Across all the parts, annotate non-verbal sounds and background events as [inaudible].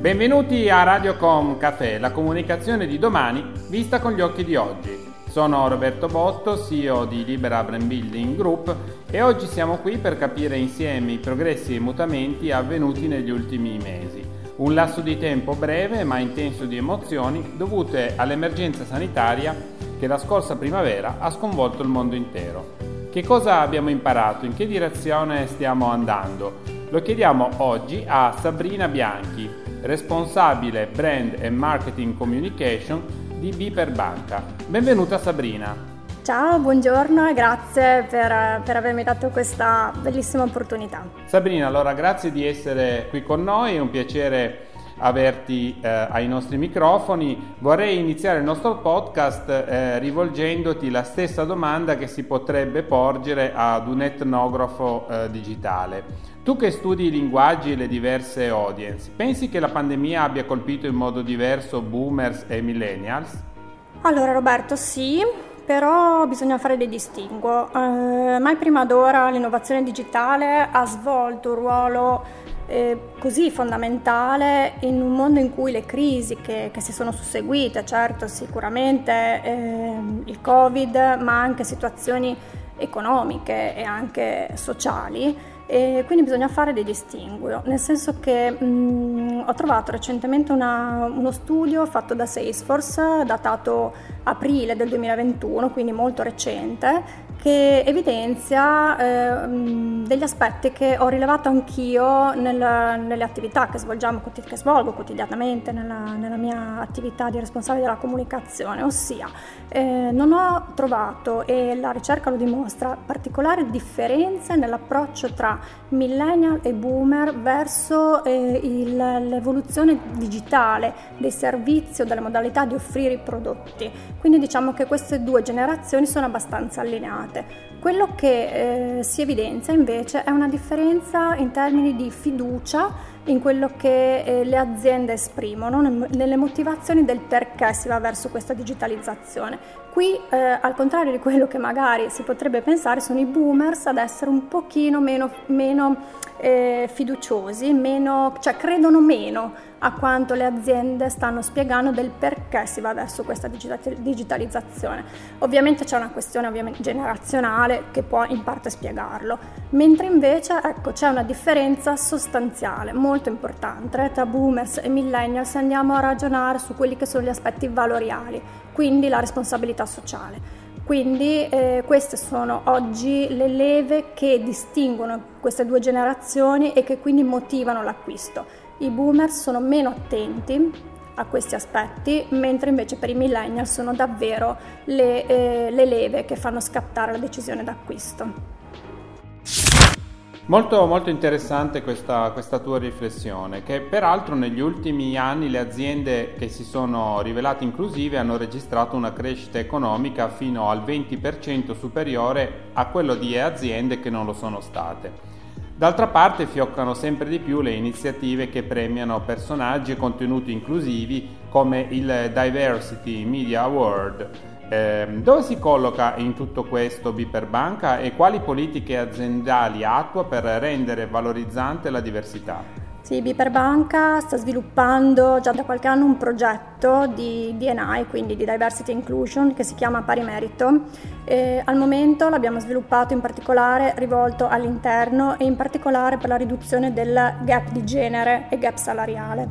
Benvenuti a Radiocom Café, la comunicazione di domani vista con gli occhi di oggi. Sono Roberto Botto, CEO di Libera Brand Building Group e oggi siamo qui per capire insieme i progressi e i mutamenti avvenuti negli ultimi mesi. Un lasso di tempo breve ma intenso di emozioni dovute all'emergenza sanitaria che la scorsa primavera ha sconvolto il mondo intero. Che cosa abbiamo imparato? In che direzione stiamo andando? Lo chiediamo oggi a Sabrina Bianchi, responsabile brand e marketing communication di Biper Banca. Benvenuta Sabrina. Ciao, buongiorno e grazie per, per, avermi dato questa bellissima opportunità. Sabrina, allora grazie di essere qui con noi, è un piacere averti eh, ai nostri microfoni. Vorrei iniziare il nostro podcast eh, rivolgendoti la stessa domanda che si potrebbe porgere ad un etnografo eh, digitale. Tu che studi i linguaggi e le diverse audience, pensi che la pandemia abbia colpito in modo diverso boomers e millennials? Allora Roberto, sì, però bisogna fare dei distinguo. Eh, mai prima d'ora l'innovazione digitale ha svolto un ruolo così fondamentale in un mondo in cui le crisi che, che si sono susseguite, certo sicuramente eh, il Covid, ma anche situazioni economiche e anche sociali, e quindi bisogna fare dei distinguo, nel senso che mh, ho trovato recentemente una, uno studio fatto da Salesforce, datato aprile del 2021, quindi molto recente, che evidenzia eh, degli aspetti che ho rilevato anch'io nel, nelle attività che, che, svolgo quotidianamente nella, nella, mia attività di responsabile della comunicazione, ossia eh, non ho trovato, e la ricerca lo dimostra, particolari differenze nell'approccio tra millennial e boomer verso eh, il, l'evoluzione digitale dei servizi o delle modalità di offrire i prodotti. Quindi diciamo che queste due generazioni sono abbastanza allineate. Quello che eh, si evidenzia invece è una differenza in termini di fiducia in quello che eh, le aziende esprimono, nelle motivazioni del perché si va verso questa digitalizzazione. Qui, eh, al contrario di quello che magari si potrebbe pensare, sono i boomers ad essere un pochino meno, meno eh, fiduciosi, meno, cioè credono meno a quanto le aziende stanno spiegando del perché si va verso questa digitalizzazione. Ovviamente c'è una questione generazionale che può in parte spiegarlo, mentre invece ecco, c'è una differenza sostanziale, molto importante, tra boomers e millennials se andiamo a ragionare su quelli che sono gli aspetti valoriali, quindi la responsabilità sociale. Quindi eh, queste sono oggi le leve che distinguono queste due generazioni e che quindi motivano l'acquisto. I boomer sono meno attenti a questi aspetti, mentre invece per i millennial sono davvero le, eh, le leve che fanno scattare la decisione d'acquisto. Molto, molto interessante questa, questa, tua riflessione, che peraltro negli ultimi anni le aziende che si sono rivelate inclusive hanno registrato una crescita economica fino al 20% superiore a quello di aziende che non lo sono state. D'altra parte fioccano sempre di più le iniziative che premiano personaggi e contenuti inclusivi come il Diversity Media Award, eh, dove si colloca in tutto questo Biperbanca e quali politiche aziendali attua per rendere valorizzante la diversità? Sì, Biperbanca sta sviluppando già da qualche anno un progetto di DNI, quindi di Diversity Inclusion, che si chiama Pari Merito. E al momento l'abbiamo sviluppato in particolare rivolto all'interno e in particolare per la riduzione del gap di genere e gap salariale.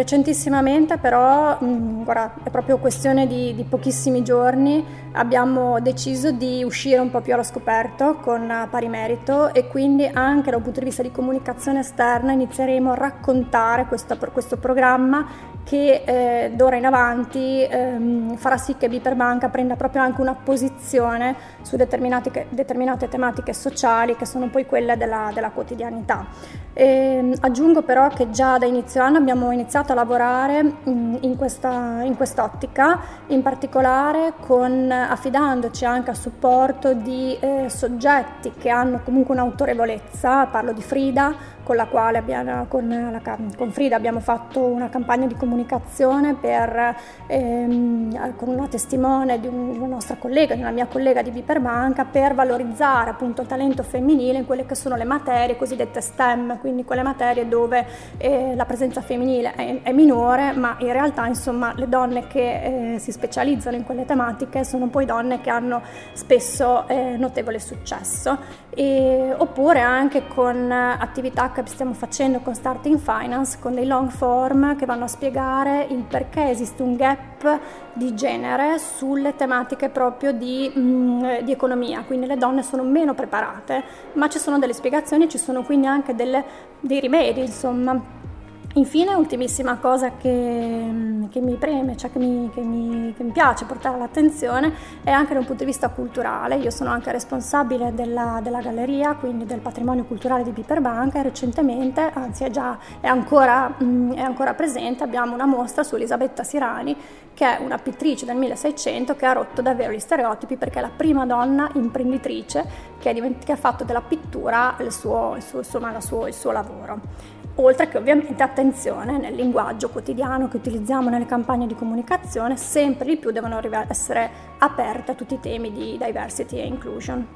Recentissimamente però, mh, mm, guarda, è proprio questione di, di, pochissimi giorni, abbiamo deciso di uscire un po' più allo scoperto con pari merito e quindi anche da un punto di vista di comunicazione esterna inizieremo a raccontare questo, questo programma che eh, d'ora in avanti ehm, farà sì che Biperbanca prenda proprio anche una posizione su determinate, determinate tematiche sociali che sono poi quelle della, della quotidianità. E, ehm, aggiungo però che già da inizio anno abbiamo iniziato a lavorare in, questa, in quest'ottica, in particolare con, affidandoci anche a supporto di eh, soggetti che hanno comunque un'autorevolezza, parlo di Frida, con la quale abbiamo, con, la, con, Frida abbiamo fatto una campagna di comunicazione per, ehm, con una testimone di, un, di, una nostra collega, di una mia collega di Biperbanca, per valorizzare appunto il talento femminile in quelle che sono le materie cosiddette STEM, quindi quelle materie dove eh, la presenza femminile è, è, minore, ma in realtà insomma le donne che eh, si specializzano in quelle tematiche sono poi donne che hanno spesso eh, notevole successo. E, oppure anche con attività che stiamo facendo con Starting Finance, con dei long form che vanno a spiegare il perché esiste un gap di genere sulle tematiche proprio di, mh, mm, di economia, quindi le donne sono meno preparate, ma ci sono delle spiegazioni, ci sono quindi anche delle, dei rimedi, insomma Infine, ultimissima cosa che, che mi preme, cioè che mi, che, mi, che mi, piace portare all'attenzione è anche da un punto di vista culturale. Io sono anche responsabile della, della galleria, quindi del patrimonio culturale di Piperbanca e recentemente, anzi è già è ancora, mh, è ancora presente, abbiamo una mostra su Elisabetta Sirani, che è una pittrice del 1600 che ha rotto davvero gli stereotipi perché è la prima donna imprenditrice che, divent- che ha fatto della pittura il suo, il suo, insomma, il suo, il suo lavoro oltre che ovviamente attenzione nel linguaggio quotidiano che utilizziamo nelle campagne di comunicazione, sempre di più devono essere aperte a tutti i temi di diversity e inclusion.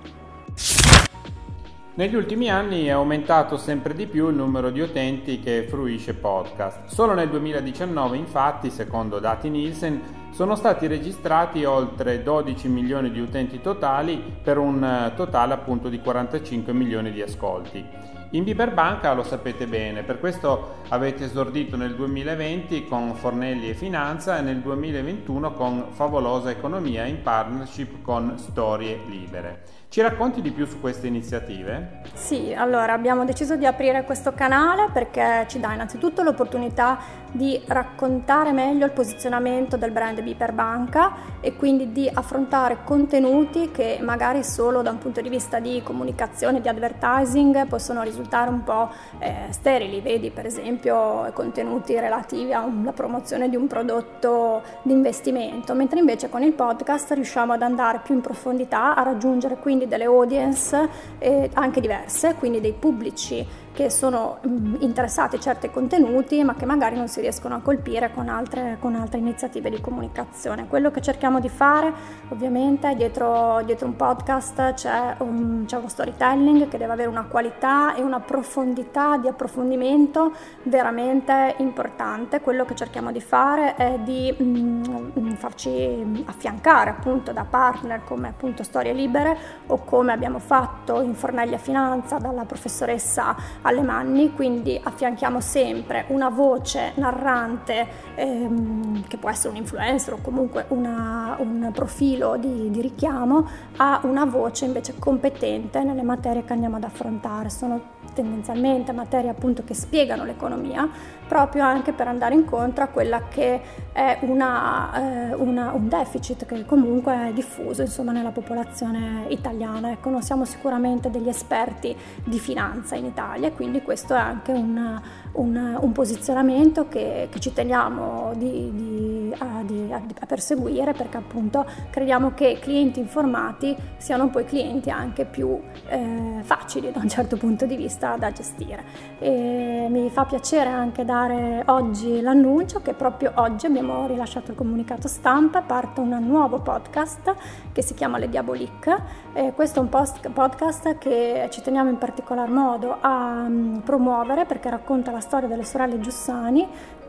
Negli ultimi anni è aumentato sempre di più il numero di utenti che fruisce podcast. Solo nel 2019, infatti, secondo dati Nielsen, sono stati registrati oltre 12 milioni di utenti totali per un eh, totale appunto di 45 milioni di ascolti. In Biberbanca lo sapete bene, per questo avete esordito nel 2020 con Fornelli e Finanza e nel 2021 con Favolosa Economia in partnership con Storie Libere. Ci racconti di più su queste iniziative? Sì, allora abbiamo deciso di aprire questo canale perché ci dà innanzitutto l'opportunità di raccontare meglio il posizionamento del brand Biperbanca e quindi di affrontare contenuti che magari solo da un punto di vista di comunicazione, di advertising possono risultare un po' eh, sterili, vedi per esempio contenuti relativi alla promozione di un prodotto di investimento, mentre invece con il podcast riusciamo ad andare più in profondità, a raggiungere quindi quindi delle audience eh, anche diverse, quindi dei pubblici che sono mm, interessati a certi contenuti ma che magari non si riescono a colpire con altre, con altre iniziative di comunicazione. Quello che cerchiamo di fare ovviamente dietro, dietro un podcast c'è, un, c'è uno storytelling che deve avere una qualità e una profondità di approfondimento veramente importante. Quello che cerchiamo di fare è di mh, mm, farci affiancare appunto da partner come appunto Storie Libere o come abbiamo fatto in Fornaglia Finanza dalla professoressa Alemanni, quindi affianchiamo sempre una voce narrante ehm, che può essere un influencer o comunque una, un profilo di, di richiamo a una voce invece competente nelle materie che andiamo ad affrontare. Sono tendenzialmente materie appunto che spiegano l'economia, proprio anche per andare incontro a quella che è una, eh, una, un deficit che comunque è diffuso insomma, nella popolazione italiana. Ecco, non siamo sicuramente degli esperti di finanza in Italia, quindi questo è anche un, un, un posizionamento che, che, ci teniamo di, di, a, di, a, perseguire perché appunto crediamo che clienti informati siano poi clienti anche più eh, facili da un certo punto di vista da gestire. E mi fa piacere anche dare oggi l'annuncio che proprio oggi abbiamo rilasciato il comunicato stampa, parte un nuovo podcast che si chiama Le Diabolique. E questo è un post- podcast che ci teniamo in particolar modo a um, promuovere perché racconta la storia delle sorelle Giussani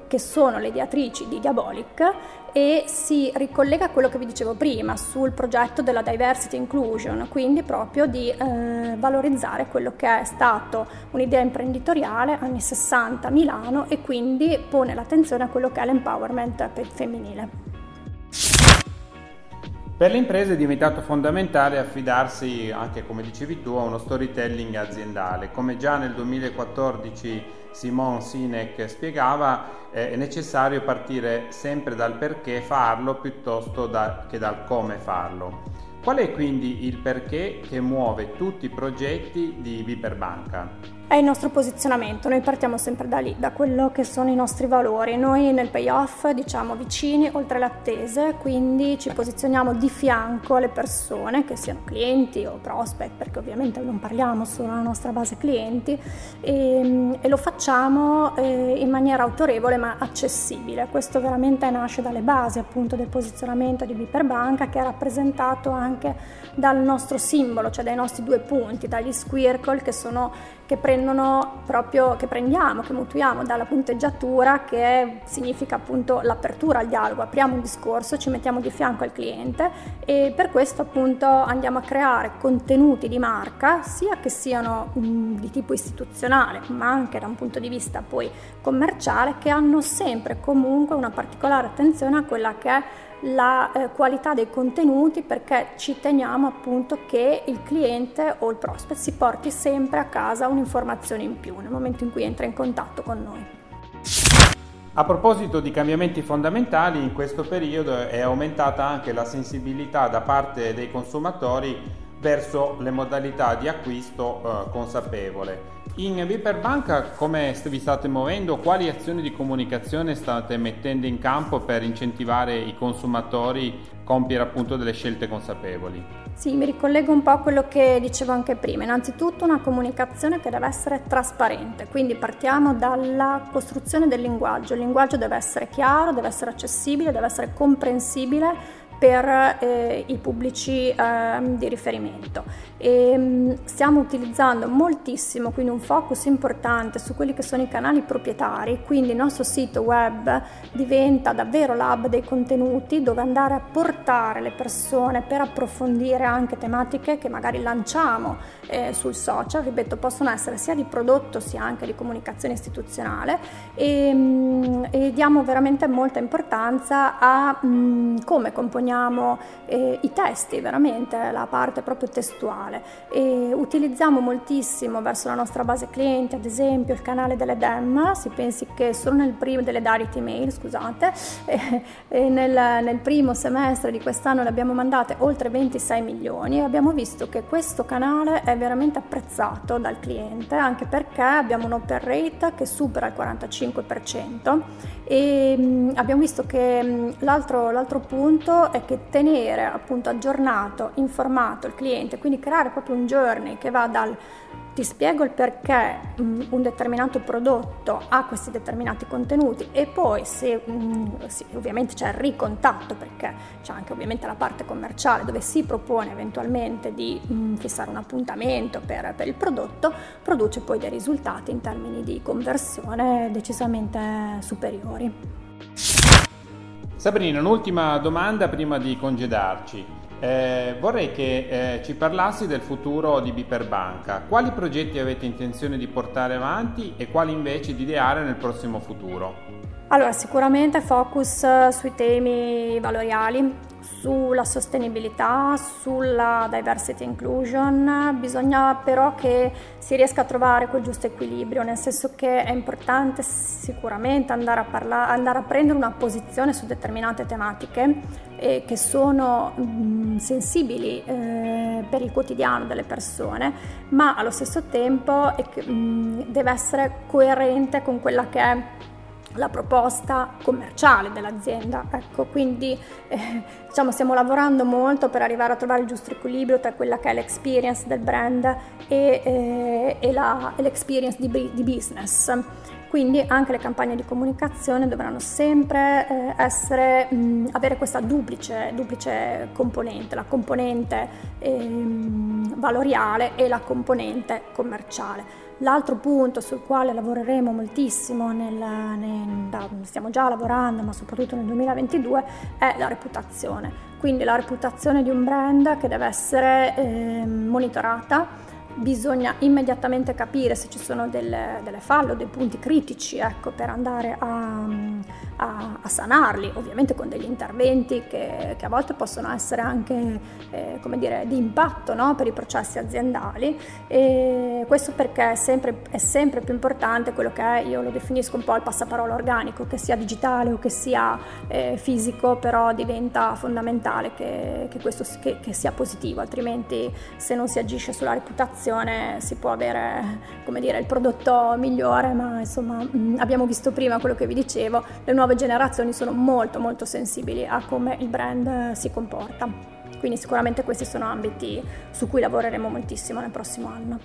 che sono le ideatrici di Diabolic e si ricollega a quello che vi dicevo prima sul progetto della diversity inclusion, quindi proprio di eh, valorizzare quello che è stato un'idea imprenditoriale anni 60 a Milano e quindi pone l'attenzione a quello che è l'empowerment femminile. Per le imprese è diventato fondamentale affidarsi, anche come dicevi tu, a uno storytelling aziendale. Come già nel 2014 Simon Sinek spiegava, è necessario partire sempre dal perché farlo piuttosto da, che dal come farlo. Qual è quindi il perché che muove tutti i progetti di Viperbanca? È il nostro posizionamento, noi partiamo sempre da lì, da quello che sono i nostri valori. Noi nel payoff diciamo vicini oltre le attese, quindi ci posizioniamo di fianco alle persone, che siano clienti o prospect, perché ovviamente non parliamo solo della nostra base clienti, e, e lo facciamo eh, in maniera autorevole ma accessibile. Questo veramente nasce dalle basi appunto del posizionamento di Biperbanca che è rappresentato anche dal nostro simbolo, cioè dai nostri due punti, dagli squircle che sono che proprio, che prendiamo, che mutuiamo dalla punteggiatura che significa appunto l'apertura al dialogo, apriamo un discorso, ci mettiamo di fianco al cliente e per questo appunto andiamo a creare contenuti di marca sia che siano mh, di tipo istituzionale ma anche da un punto di vista poi commerciale che hanno sempre comunque una particolare attenzione a quella che è la eh, qualità dei contenuti perché ci teniamo appunto che il cliente o il prospect si porti sempre a casa un'informazione in più nel momento in cui entra in contatto con noi. A proposito di cambiamenti fondamentali, in questo periodo è aumentata anche la sensibilità da parte dei consumatori verso le modalità di acquisto eh, consapevole. In Viperbanca come vi state muovendo? Quali azioni di comunicazione state mettendo in campo per incentivare i consumatori a compiere appunto delle scelte consapevoli? Sì, mi ricollego un po' a quello che dicevo anche prima. Innanzitutto una comunicazione che deve essere trasparente, quindi partiamo dalla costruzione del linguaggio. Il linguaggio deve essere chiaro, deve essere accessibile, deve essere comprensibile per eh, i pubblici eh, di riferimento. E, mm, stiamo utilizzando moltissimo, quindi un focus importante su quelli che sono i canali proprietari, quindi il nostro sito web diventa davvero l'hub dei contenuti dove andare a portare le persone per approfondire anche tematiche che magari lanciamo eh, sul social, ripeto, possono essere sia di prodotto sia anche di comunicazione istituzionale e, mm, e diamo veramente molta importanza a mh, mm, come componiamo componiamo eh, i testi, veramente la parte proprio testuale. E utilizziamo moltissimo verso la nostra base clienti, ad esempio il canale delle DEM, si pensi che solo nel primo delle direct email, scusate, [laughs] eh, nel, nel primo semestre di quest'anno ne abbiamo mandate oltre 26 milioni. E abbiamo visto che questo canale è veramente apprezzato dal cliente anche perché abbiamo un open rate che supera il 45% e mh, abbiamo visto che mh, l'altro, l'altro punto è che tenere appunto aggiornato, informato il cliente, quindi creare proprio un journey che va dal ti spiego il perché um, un determinato prodotto ha questi determinati contenuti e poi se um, sì, ovviamente c'è il ricontatto perché c'è anche ovviamente la parte commerciale dove si propone eventualmente di um, fissare un appuntamento per, per, il prodotto, produce poi dei risultati in termini di conversione decisamente superiori. Sabrina, un'ultima domanda prima di congedarci. Eh, vorrei che eh, ci parlassi del futuro di Biperbanca. Quali progetti avete intenzione di portare avanti e quali invece di ideare nel prossimo futuro? Allora, sicuramente focus eh, sui temi valoriali, sulla sostenibilità, sulla diversity inclusion, bisogna però che si riesca a trovare quel giusto equilibrio, nel senso che è importante sicuramente andare a, parla- andare a prendere una posizione su determinate tematiche eh, che sono mh, sensibili eh, per il quotidiano delle persone, ma allo stesso tempo mh, deve essere coerente con quella che è la proposta commerciale dell'azienda. Ecco, quindi eh, diciamo, stiamo lavorando molto per arrivare a trovare il giusto equilibrio tra quella che è l'experience del brand e, eh, e, la, e l'experience di, di, business. Quindi anche le campagne di comunicazione dovranno sempre eh, essere, mh, avere questa duplice, duplice, componente, la componente ehm, valoriale e la componente commerciale. L'altro punto sul quale lavoreremo moltissimo, nel, nel, stiamo già lavorando, ma soprattutto nel 2022, è la reputazione. Quindi la reputazione di un brand che deve essere eh, monitorata bisogna immediatamente capire se ci sono delle, delle falle o dei punti critici ecco, per andare a, a, a, sanarli, ovviamente con degli interventi che, che a volte possono essere anche eh, dire, di impatto no? per i processi aziendali e questo perché è sempre, è sempre, più importante quello che è, io lo definisco un po' il passaparola organico, che sia digitale o che sia eh, fisico, però diventa fondamentale che, che questo che, che sia positivo, altrimenti se non si agisce sulla reputazione generazione si può avere, dire, il prodotto migliore, ma insomma mm, abbiamo visto prima quello che vi dicevo, le nuove generazioni sono molto molto sensibili a come il brand si comporta. Quindi sicuramente questi sono ambiti su cui lavoreremo moltissimo nel prossimo anno.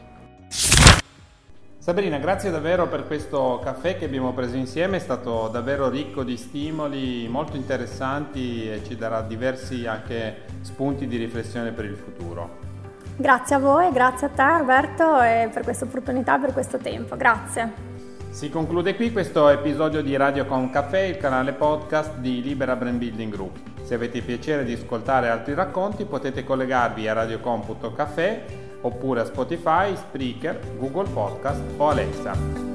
Sabrina, grazie davvero per questo caffè che abbiamo preso insieme, è stato davvero ricco di stimoli molto interessanti e ci darà diversi anche spunti di riflessione per il futuro. Grazie a voi, grazie a te Alberto per questa opportunità, per questo tempo, grazie. Si conclude qui questo episodio di Radio Con Café, il canale podcast di Libera Brand Building Group. Se avete piacere di ascoltare altri racconti potete collegarvi a radiocom.café oppure a Spotify, Spreaker, Google Podcast o Alexa.